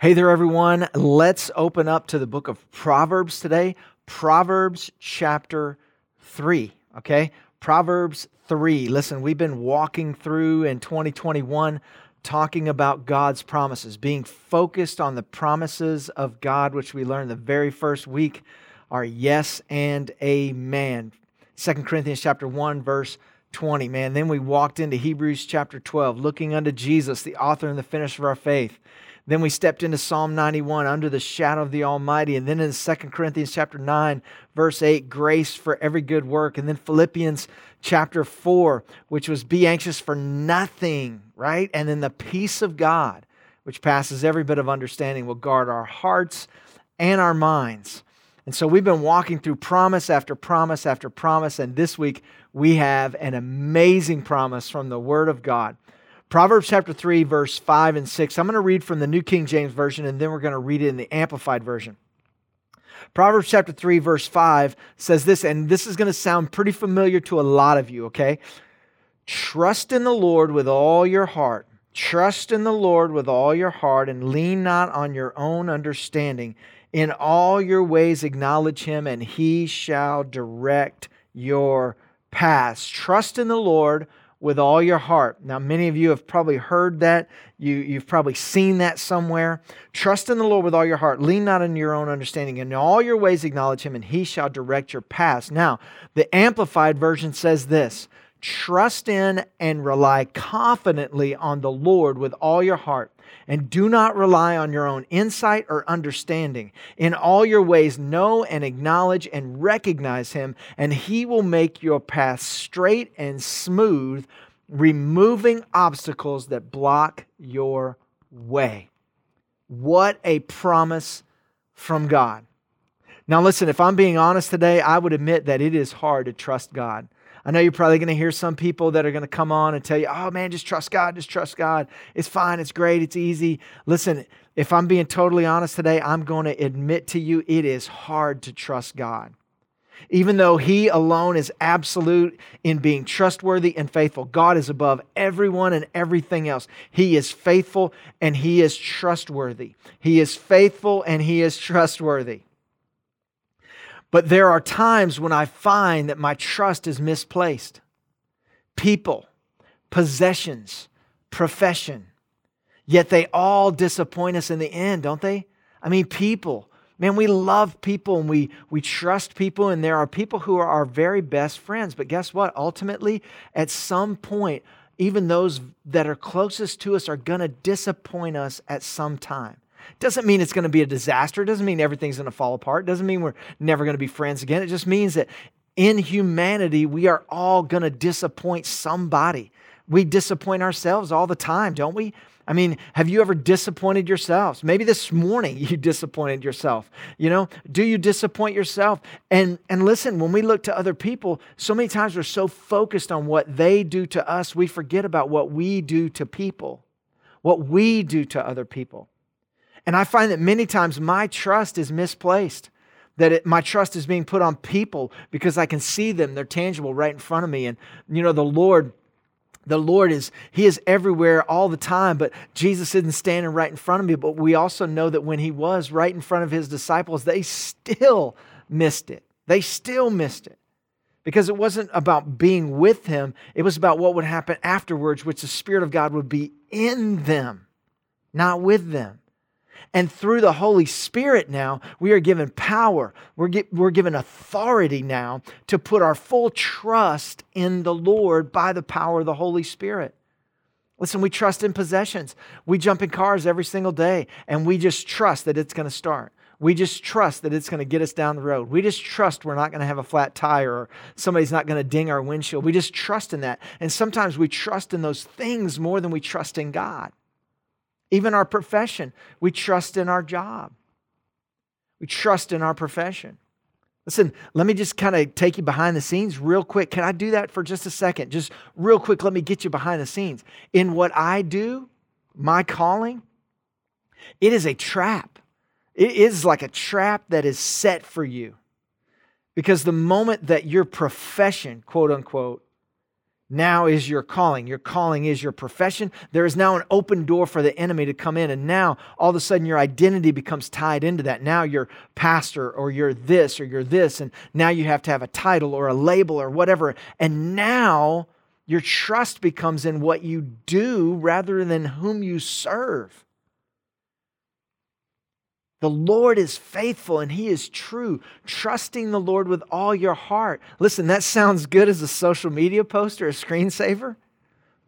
Hey there, everyone. Let's open up to the book of Proverbs today. Proverbs chapter 3, okay? Proverbs 3. Listen, we've been walking through in 2021 talking about God's promises, being focused on the promises of God, which we learned the very first week are yes and amen. 2 Corinthians chapter 1 verse 20. Man, then we walked into Hebrews chapter 12, looking unto Jesus, the author and the finisher of our faith. Then we stepped into Psalm 91, under the shadow of the Almighty. And then in 2 Corinthians chapter 9, verse 8, grace for every good work. And then Philippians chapter 4, which was be anxious for nothing, right? And then the peace of God, which passes every bit of understanding, will guard our hearts and our minds. And so we've been walking through promise after promise after promise. And this week we have an amazing promise from the Word of God. Proverbs chapter 3, verse 5 and 6. I'm going to read from the New King James Version and then we're going to read it in the Amplified Version. Proverbs chapter 3, verse 5 says this, and this is going to sound pretty familiar to a lot of you, okay? Trust in the Lord with all your heart. Trust in the Lord with all your heart and lean not on your own understanding. In all your ways acknowledge him, and he shall direct your paths. Trust in the Lord with all your heart. Now, many of you have probably heard that. You, you've probably seen that somewhere. Trust in the Lord with all your heart. Lean not on your own understanding. In all your ways, acknowledge Him, and He shall direct your paths. Now, the Amplified Version says this Trust in and rely confidently on the Lord with all your heart. And do not rely on your own insight or understanding. In all your ways, know and acknowledge and recognize Him, and He will make your path straight and smooth, removing obstacles that block your way. What a promise from God. Now, listen, if I'm being honest today, I would admit that it is hard to trust God. I know you're probably going to hear some people that are going to come on and tell you, oh man, just trust God, just trust God. It's fine, it's great, it's easy. Listen, if I'm being totally honest today, I'm going to admit to you it is hard to trust God. Even though He alone is absolute in being trustworthy and faithful, God is above everyone and everything else. He is faithful and He is trustworthy. He is faithful and He is trustworthy. But there are times when I find that my trust is misplaced. People, possessions, profession. Yet they all disappoint us in the end, don't they? I mean, people. Man, we love people and we, we trust people, and there are people who are our very best friends. But guess what? Ultimately, at some point, even those that are closest to us are going to disappoint us at some time. Doesn't mean it's going to be a disaster. Doesn't mean everything's going to fall apart. Doesn't mean we're never going to be friends again. It just means that in humanity, we are all going to disappoint somebody. We disappoint ourselves all the time, don't we? I mean, have you ever disappointed yourselves? Maybe this morning you disappointed yourself. You know, do you disappoint yourself? And and listen, when we look to other people, so many times we're so focused on what they do to us, we forget about what we do to people. What we do to other people. And I find that many times my trust is misplaced. That it, my trust is being put on people because I can see them. They're tangible right in front of me. And, you know, the Lord, the Lord is, He is everywhere all the time, but Jesus isn't standing right in front of me. But we also know that when He was right in front of His disciples, they still missed it. They still missed it because it wasn't about being with Him, it was about what would happen afterwards, which the Spirit of God would be in them, not with them. And through the Holy Spirit now, we are given power. We're, get, we're given authority now to put our full trust in the Lord by the power of the Holy Spirit. Listen, we trust in possessions. We jump in cars every single day and we just trust that it's going to start. We just trust that it's going to get us down the road. We just trust we're not going to have a flat tire or somebody's not going to ding our windshield. We just trust in that. And sometimes we trust in those things more than we trust in God. Even our profession, we trust in our job. We trust in our profession. Listen, let me just kind of take you behind the scenes real quick. Can I do that for just a second? Just real quick, let me get you behind the scenes. In what I do, my calling, it is a trap. It is like a trap that is set for you. Because the moment that your profession, quote unquote, now is your calling. Your calling is your profession. There is now an open door for the enemy to come in. And now all of a sudden your identity becomes tied into that. Now you're pastor or you're this or you're this. And now you have to have a title or a label or whatever. And now your trust becomes in what you do rather than whom you serve. The Lord is faithful and He is true. Trusting the Lord with all your heart. Listen, that sounds good as a social media post or a screensaver,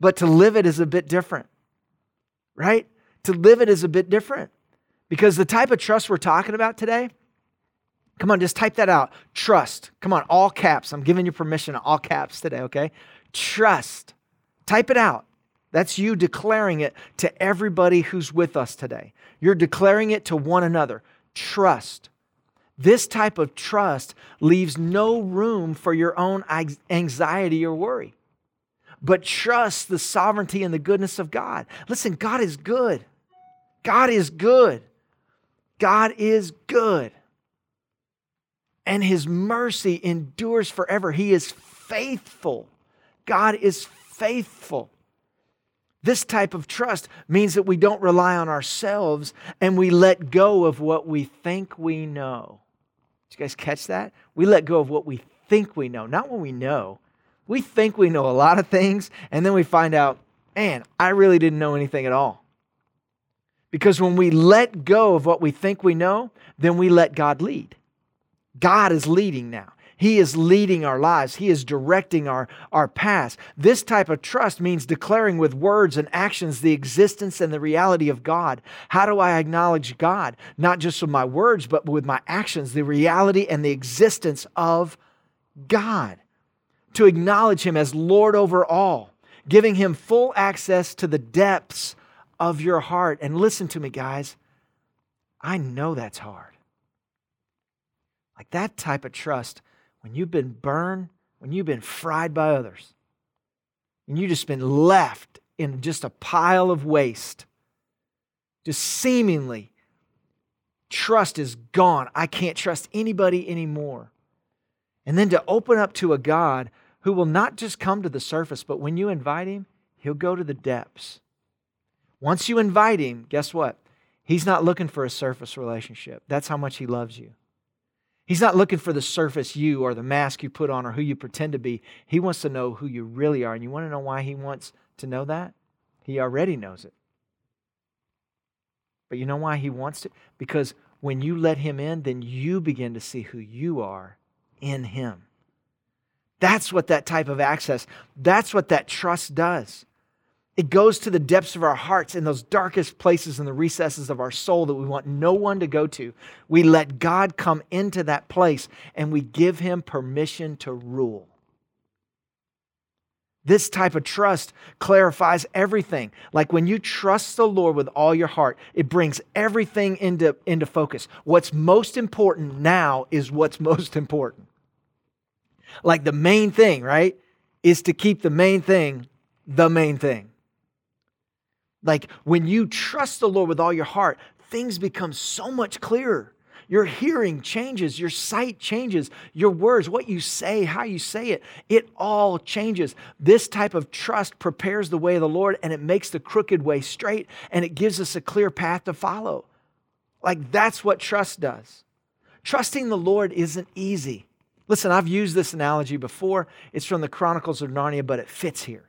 but to live it is a bit different, right? To live it is a bit different because the type of trust we're talking about today, come on, just type that out. Trust. Come on, all caps. I'm giving you permission, all caps today, okay? Trust. Type it out. That's you declaring it to everybody who's with us today. You're declaring it to one another. Trust. This type of trust leaves no room for your own anxiety or worry, but trust the sovereignty and the goodness of God. Listen, God is good. God is good. God is good. And his mercy endures forever. He is faithful. God is faithful. This type of trust means that we don't rely on ourselves and we let go of what we think we know. Did you guys catch that? We let go of what we think we know, not what we know. We think we know a lot of things, and then we find out, man, I really didn't know anything at all. Because when we let go of what we think we know, then we let God lead. God is leading now. He is leading our lives. He is directing our, our paths. This type of trust means declaring with words and actions the existence and the reality of God. How do I acknowledge God? Not just with my words, but with my actions, the reality and the existence of God. To acknowledge Him as Lord over all, giving Him full access to the depths of your heart. And listen to me, guys. I know that's hard. Like that type of trust when you've been burned, when you've been fried by others, and you've just been left in just a pile of waste, just seemingly trust is gone. I can't trust anybody anymore. And then to open up to a God who will not just come to the surface, but when you invite him, he'll go to the depths. Once you invite him, guess what? He's not looking for a surface relationship. That's how much he loves you. He's not looking for the surface you or the mask you put on or who you pretend to be. He wants to know who you really are. And you want to know why he wants to know that? He already knows it. But you know why he wants to? Because when you let him in, then you begin to see who you are in him. That's what that type of access, that's what that trust does. It goes to the depths of our hearts in those darkest places in the recesses of our soul that we want no one to go to. We let God come into that place and we give him permission to rule. This type of trust clarifies everything. Like when you trust the Lord with all your heart, it brings everything into, into focus. What's most important now is what's most important. Like the main thing, right, is to keep the main thing the main thing. Like when you trust the Lord with all your heart, things become so much clearer. Your hearing changes, your sight changes, your words, what you say, how you say it, it all changes. This type of trust prepares the way of the Lord and it makes the crooked way straight and it gives us a clear path to follow. Like that's what trust does. Trusting the Lord isn't easy. Listen, I've used this analogy before. It's from the Chronicles of Narnia, but it fits here.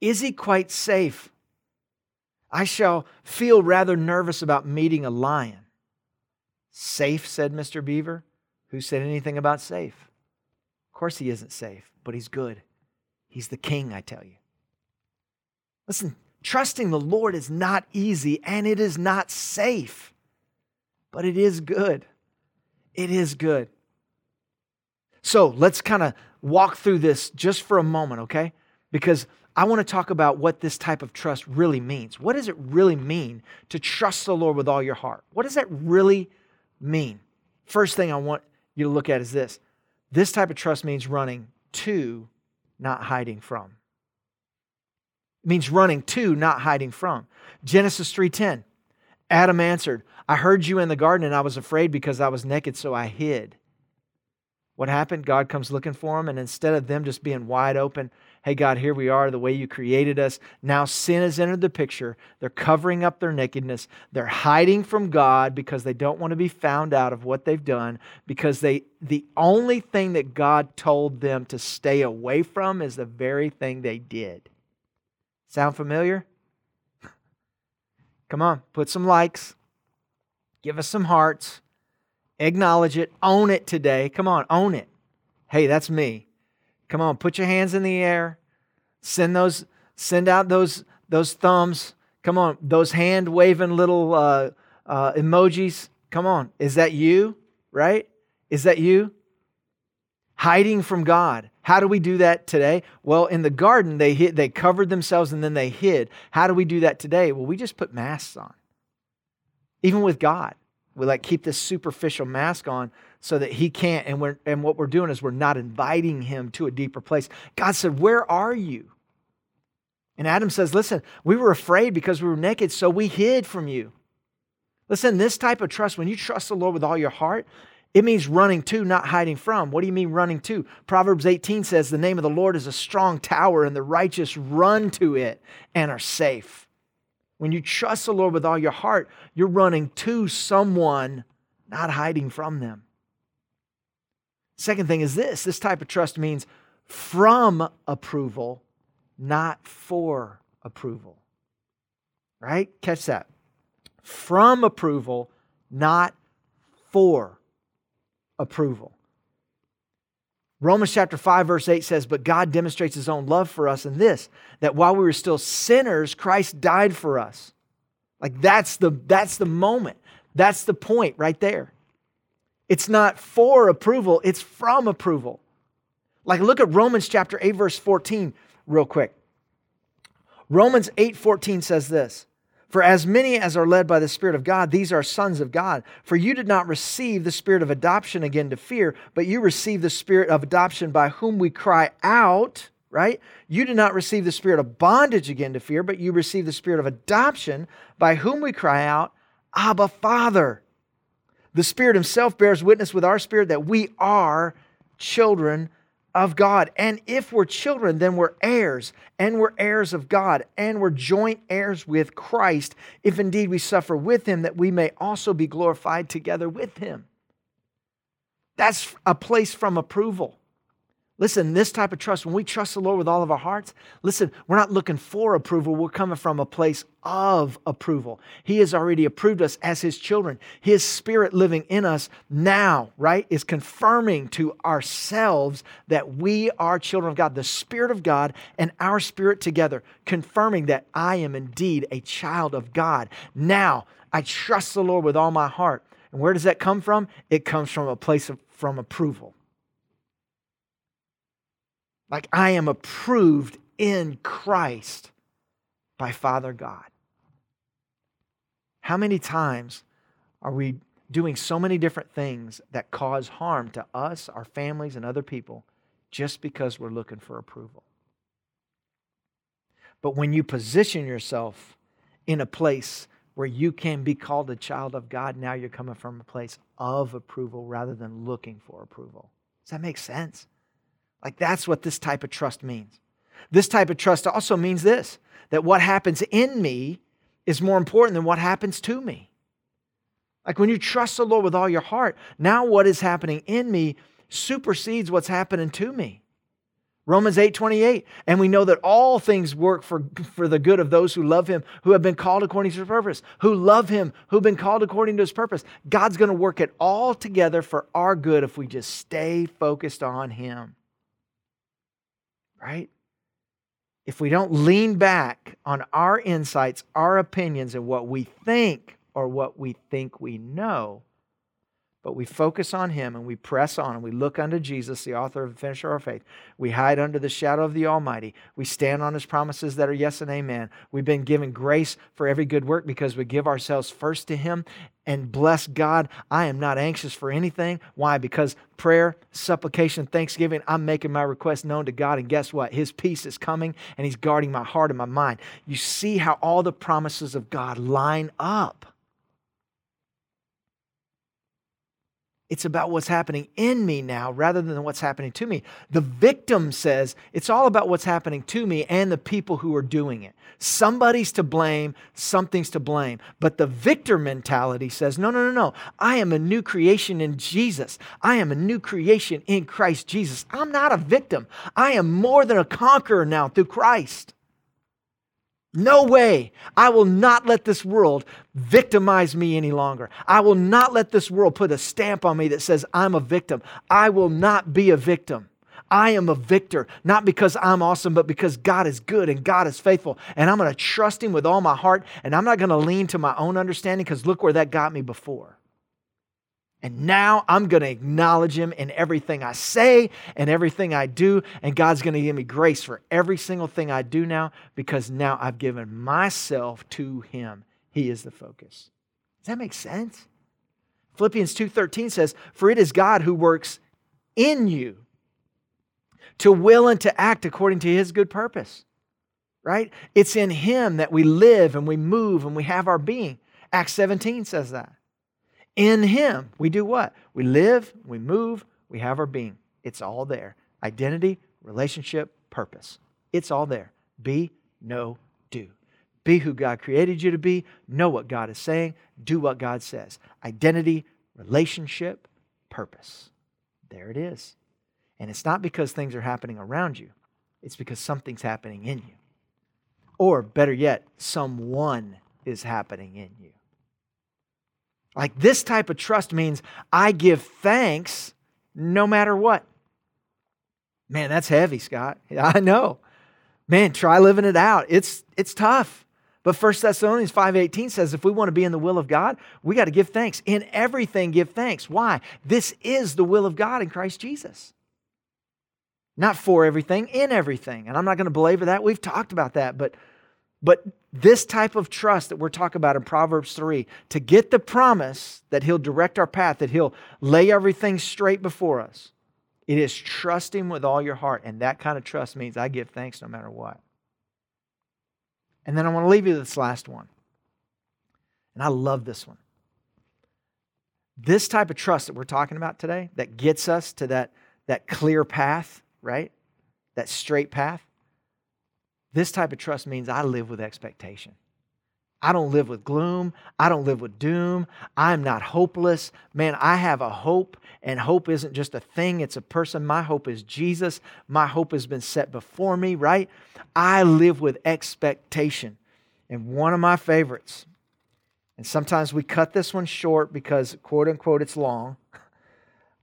Is he quite safe? I shall feel rather nervous about meeting a lion. Safe, said Mr. Beaver. Who said anything about safe? Of course, he isn't safe, but he's good. He's the king, I tell you. Listen, trusting the Lord is not easy and it is not safe, but it is good. It is good. So let's kind of walk through this just for a moment, okay? Because I want to talk about what this type of trust really means. What does it really mean to trust the Lord with all your heart? What does that really mean? First thing I want you to look at is this this type of trust means running to, not hiding from. It means running to, not hiding from. Genesis 3:10. Adam answered, I heard you in the garden and I was afraid because I was naked, so I hid. What happened? God comes looking for him, and instead of them just being wide open, hey, God, here we are, the way you created us, now sin has entered the picture. They're covering up their nakedness. They're hiding from God because they don't want to be found out of what they've done, because they the only thing that God told them to stay away from is the very thing they did. Sound familiar? Come on, put some likes, give us some hearts. Acknowledge it. Own it today. Come on, own it. Hey, that's me. Come on, put your hands in the air. Send those, send out those, those thumbs. Come on, those hand waving little uh, uh, emojis. Come on, is that you? Right? Is that you? Hiding from God. How do we do that today? Well, in the garden, they hid, they covered themselves and then they hid. How do we do that today? Well, we just put masks on. Even with God. We like keep this superficial mask on so that he can't. And we're and what we're doing is we're not inviting him to a deeper place. God said, Where are you? And Adam says, Listen, we were afraid because we were naked, so we hid from you. Listen, this type of trust, when you trust the Lord with all your heart, it means running to, not hiding from. What do you mean running to? Proverbs 18 says, The name of the Lord is a strong tower, and the righteous run to it and are safe. When you trust the Lord with all your heart, you're running to someone, not hiding from them. Second thing is this this type of trust means from approval, not for approval. Right? Catch that. From approval, not for approval. Romans chapter 5, verse 8 says, But God demonstrates his own love for us in this, that while we were still sinners, Christ died for us. Like that's the that's the moment. That's the point right there. It's not for approval, it's from approval. Like look at Romans chapter 8 verse 14 real quick. Romans 8:14 says this. For as many as are led by the Spirit of God, these are sons of God. For you did not receive the spirit of adoption again to fear, but you received the spirit of adoption by whom we cry out, right? You did not receive the spirit of bondage again to fear, but you received the spirit of adoption by whom we cry out, Abba, Father. The Spirit Himself bears witness with our spirit that we are children of God. And if we're children, then we're heirs, and we're heirs of God, and we're joint heirs with Christ, if indeed we suffer with him, that we may also be glorified together with him. That's a place from approval. Listen, this type of trust, when we trust the Lord with all of our hearts, listen, we're not looking for approval. We're coming from a place of approval. He has already approved us as His children. His Spirit living in us now, right, is confirming to ourselves that we are children of God. The Spirit of God and our spirit together, confirming that I am indeed a child of God. Now, I trust the Lord with all my heart. And where does that come from? It comes from a place of from approval. Like I am approved in Christ by Father God. How many times are we doing so many different things that cause harm to us, our families, and other people just because we're looking for approval? But when you position yourself in a place where you can be called a child of God, now you're coming from a place of approval rather than looking for approval. Does that make sense? Like that's what this type of trust means. This type of trust also means this that what happens in me is more important than what happens to me. Like when you trust the Lord with all your heart, now what is happening in me supersedes what's happening to me. Romans 8 28. And we know that all things work for, for the good of those who love him, who have been called according to his purpose, who love him, who've been called according to his purpose. God's going to work it all together for our good if we just stay focused on him right? If we don't lean back on our insights, our opinions, and what we think or what we think we know, but we focus on Him and we press on and we look unto Jesus, the author and finisher of our faith. We hide under the shadow of the Almighty. We stand on His promises that are yes and amen. We've been given grace for every good work because we give ourselves first to Him and bless God. I am not anxious for anything. Why? Because prayer, supplication, thanksgiving, I'm making my request known to God. And guess what? His peace is coming and He's guarding my heart and my mind. You see how all the promises of God line up. It's about what's happening in me now rather than what's happening to me. The victim says it's all about what's happening to me and the people who are doing it. Somebody's to blame, something's to blame. But the victor mentality says, no, no, no, no. I am a new creation in Jesus. I am a new creation in Christ Jesus. I'm not a victim. I am more than a conqueror now through Christ. No way. I will not let this world victimize me any longer. I will not let this world put a stamp on me that says I'm a victim. I will not be a victim. I am a victor, not because I'm awesome, but because God is good and God is faithful. And I'm going to trust Him with all my heart. And I'm not going to lean to my own understanding because look where that got me before. And now I'm going to acknowledge him in everything I say and everything I do. And God's going to give me grace for every single thing I do now because now I've given myself to him. He is the focus. Does that make sense? Philippians 2:13 says, "For it is God who works in you to will and to act according to his good purpose." Right? It's in him that we live and we move and we have our being. Acts 17 says that. In Him, we do what? We live, we move, we have our being. It's all there. Identity, relationship, purpose. It's all there. Be, know, do. Be who God created you to be. Know what God is saying. Do what God says. Identity, relationship, purpose. There it is. And it's not because things are happening around you, it's because something's happening in you. Or better yet, someone is happening in you. Like this type of trust means I give thanks no matter what. Man, that's heavy, Scott. I know. Man, try living it out. It's it's tough. But 1 Thessalonians 5:18 says if we want to be in the will of God, we got to give thanks. In everything give thanks. Why? This is the will of God in Christ Jesus. Not for everything, in everything. And I'm not going to belabor that. We've talked about that, but but this type of trust that we're talking about in Proverbs 3, to get the promise that He'll direct our path, that He'll lay everything straight before us, it is trust Him with all your heart. And that kind of trust means I give thanks no matter what. And then I want to leave you with this last one. And I love this one. This type of trust that we're talking about today that gets us to that, that clear path, right? That straight path this type of trust means I live with expectation. I don't live with gloom. I don't live with doom. I'm not hopeless. Man, I have a hope, and hope isn't just a thing, it's a person. My hope is Jesus. My hope has been set before me, right? I live with expectation. And one of my favorites, and sometimes we cut this one short because, quote unquote, it's long.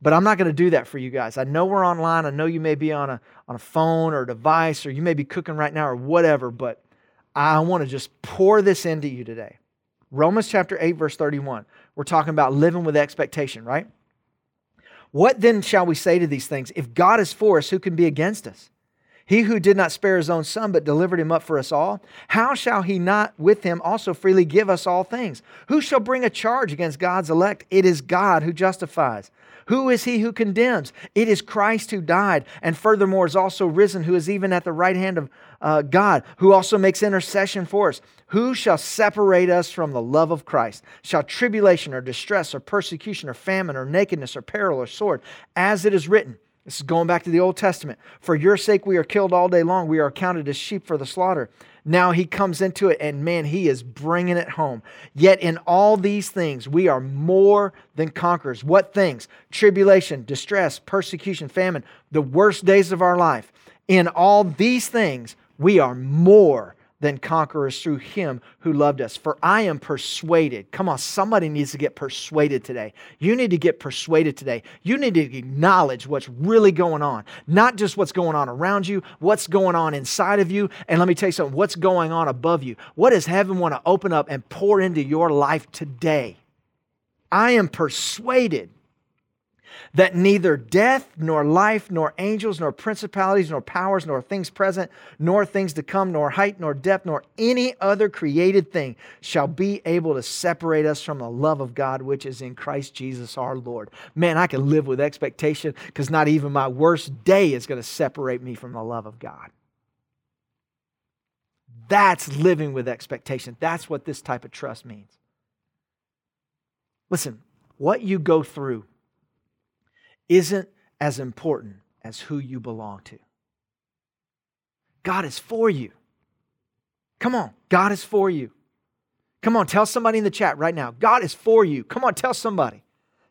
But I'm not going to do that for you guys. I know we're online. I know you may be on a, on a phone or a device, or you may be cooking right now or whatever, but I want to just pour this into you today. Romans chapter 8, verse 31. We're talking about living with expectation, right? What then shall we say to these things? If God is for us, who can be against us? He who did not spare his own son, but delivered him up for us all, how shall he not with him also freely give us all things? Who shall bring a charge against God's elect? It is God who justifies. Who is he who condemns? It is Christ who died, and furthermore is also risen, who is even at the right hand of uh, God, who also makes intercession for us. Who shall separate us from the love of Christ? Shall tribulation or distress or persecution or famine or nakedness or peril or sword? As it is written, this is going back to the Old Testament. For your sake we are killed all day long. We are counted as sheep for the slaughter. Now he comes into it, and man, he is bringing it home. Yet in all these things, we are more than conquerors. What things? Tribulation, distress, persecution, famine, the worst days of our life. In all these things, we are more than conquerors through him who loved us. For I am persuaded. Come on, somebody needs to get persuaded today. You need to get persuaded today. You need to acknowledge what's really going on, not just what's going on around you, what's going on inside of you. And let me tell you something what's going on above you. What does heaven want to open up and pour into your life today? I am persuaded that neither death, nor life, nor angels, nor principalities, nor powers, nor things present, nor things to come, nor height, nor depth, nor any other created thing shall be able to separate us from the love of God which is in Christ Jesus our Lord. Man, I can live with expectation because not even my worst day is going to separate me from the love of God. That's living with expectation. That's what this type of trust means. Listen, what you go through isn't as important as who you belong to. God is for you. Come on, God is for you. Come on, tell somebody in the chat right now. God is for you. Come on, tell somebody.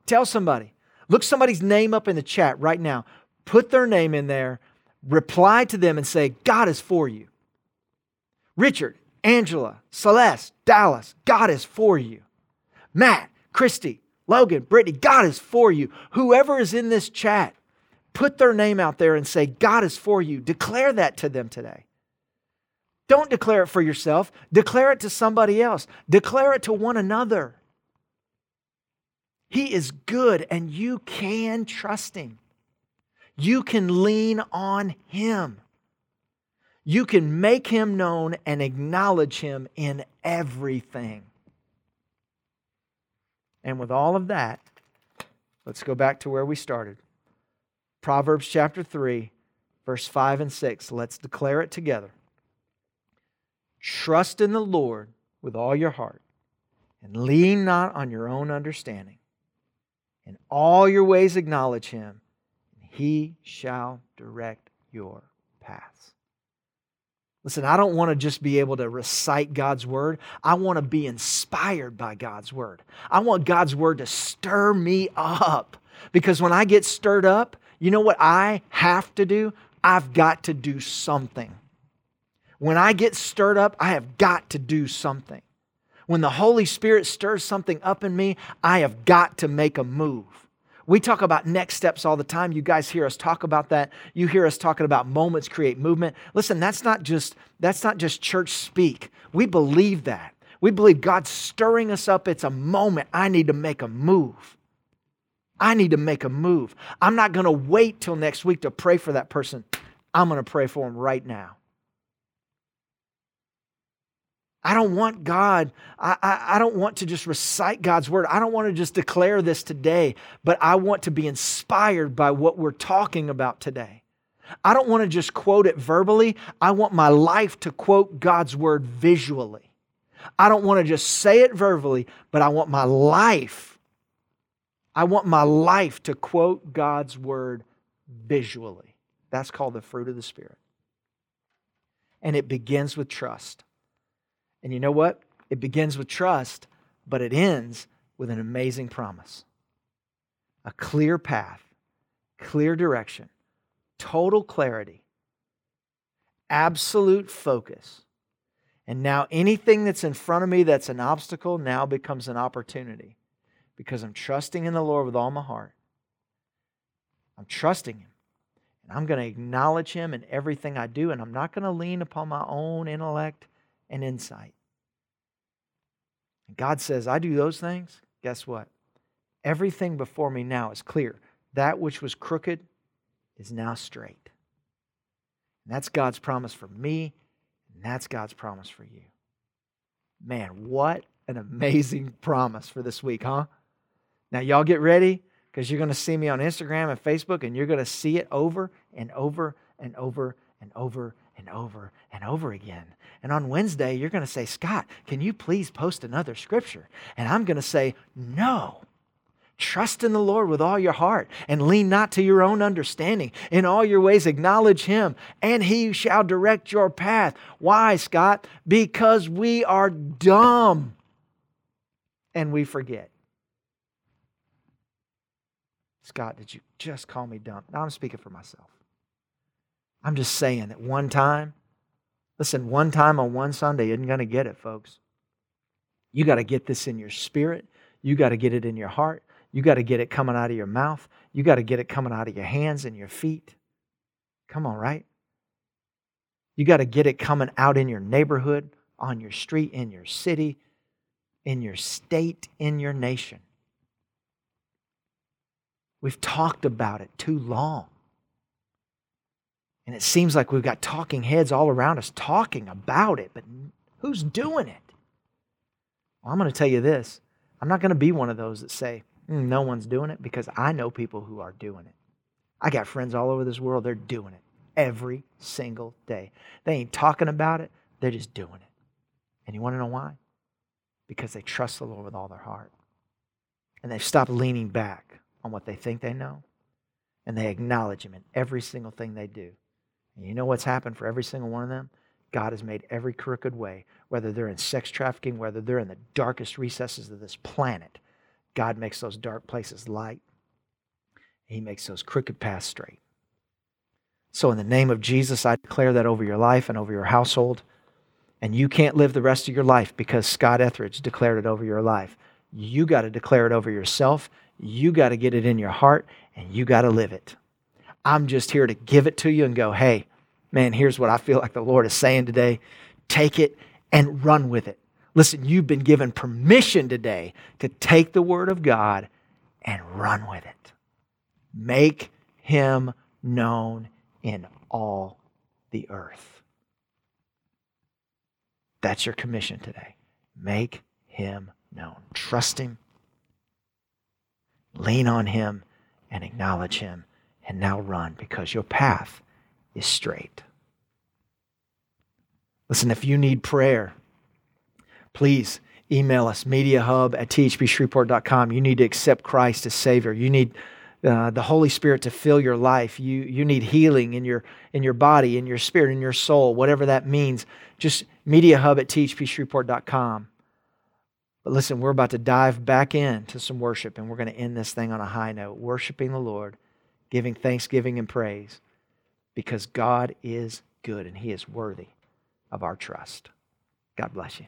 Tell somebody. Look somebody's name up in the chat right now. Put their name in there. Reply to them and say, God is for you. Richard, Angela, Celeste, Dallas, God is for you. Matt, Christy, Logan, Brittany, God is for you. Whoever is in this chat, put their name out there and say, God is for you. Declare that to them today. Don't declare it for yourself, declare it to somebody else, declare it to one another. He is good and you can trust Him. You can lean on Him. You can make Him known and acknowledge Him in everything. And with all of that, let's go back to where we started. Proverbs chapter 3, verse 5 and 6. Let's declare it together. Trust in the Lord with all your heart and lean not on your own understanding. In all your ways acknowledge him, and he shall direct your paths. Listen, I don't want to just be able to recite God's word. I want to be inspired by God's word. I want God's word to stir me up. Because when I get stirred up, you know what I have to do? I've got to do something. When I get stirred up, I have got to do something. When the Holy Spirit stirs something up in me, I have got to make a move. We talk about next steps all the time. You guys hear us talk about that. You hear us talking about moments create movement. Listen, that's not just that's not just church speak. We believe that. We believe God's stirring us up. It's a moment. I need to make a move. I need to make a move. I'm not going to wait till next week to pray for that person. I'm going to pray for them right now. I don't want God, I, I, I, don't want to just recite God's word. I don't want to just declare this today, but I want to be inspired by what we're talking about today. I don't want to just quote it verbally. I want my life to quote God's word visually. I don't want to just say it verbally, but I want my life, I want my life to quote God's word visually. That's called the fruit of the Spirit. And it begins with trust. And you know what? It begins with trust, but it ends with an amazing promise a clear path, clear direction, total clarity, absolute focus. And now anything that's in front of me that's an obstacle now becomes an opportunity because I'm trusting in the Lord with all my heart. I'm trusting Him. And I'm going to acknowledge Him in everything I do, and I'm not going to lean upon my own intellect and insight. And God says, I do those things. Guess what? Everything before me now is clear. That which was crooked is now straight. And that's God's promise for me, and that's God's promise for you. Man, what an amazing promise for this week, huh? Now, y'all get ready because you're going to see me on Instagram and Facebook, and you're going to see it over and over and over and over and over and over again. And on Wednesday, you're going to say, Scott, can you please post another scripture? And I'm going to say, no. Trust in the Lord with all your heart and lean not to your own understanding. In all your ways, acknowledge Him, and He shall direct your path. Why, Scott? Because we are dumb and we forget. Scott, did you just call me dumb? Now I'm speaking for myself. I'm just saying that one time, listen, one time on one Sunday isn't going to get it, folks. You got to get this in your spirit. You got to get it in your heart. You got to get it coming out of your mouth. You got to get it coming out of your hands and your feet. Come on, right? You got to get it coming out in your neighborhood, on your street, in your city, in your state, in your nation. We've talked about it too long. And it seems like we've got talking heads all around us talking about it, but who's doing it? Well, I'm going to tell you this I'm not going to be one of those that say, mm, no one's doing it, because I know people who are doing it. I got friends all over this world, they're doing it every single day. They ain't talking about it, they're just doing it. And you want to know why? Because they trust the Lord with all their heart. And they've stopped leaning back on what they think they know. and they acknowledge Him in every single thing they do. And you know what's happened for every single one of them? God has made every crooked way, whether they're in sex trafficking, whether they're in the darkest recesses of this planet. God makes those dark places light. He makes those crooked paths straight. So, in the name of Jesus, I declare that over your life and over your household. And you can't live the rest of your life because Scott Etheridge declared it over your life. You got to declare it over yourself. You got to get it in your heart and you got to live it. I'm just here to give it to you and go, hey, man, here's what I feel like the Lord is saying today. Take it and run with it. Listen, you've been given permission today to take the word of God and run with it. Make him known in all the earth. That's your commission today. Make him known. Trust him, lean on him, and acknowledge him. And now run because your path is straight. Listen, if you need prayer, please email us, mediahub at thbshreveport.com. You need to accept Christ as Savior. You need uh, the Holy Spirit to fill your life. You, you need healing in your, in your body, in your spirit, in your soul, whatever that means. Just mediahub at thbshreveport.com. But listen, we're about to dive back into some worship, and we're going to end this thing on a high note, worshiping the Lord, giving thanksgiving and praise, because God is good and He is worthy of our trust. God bless you.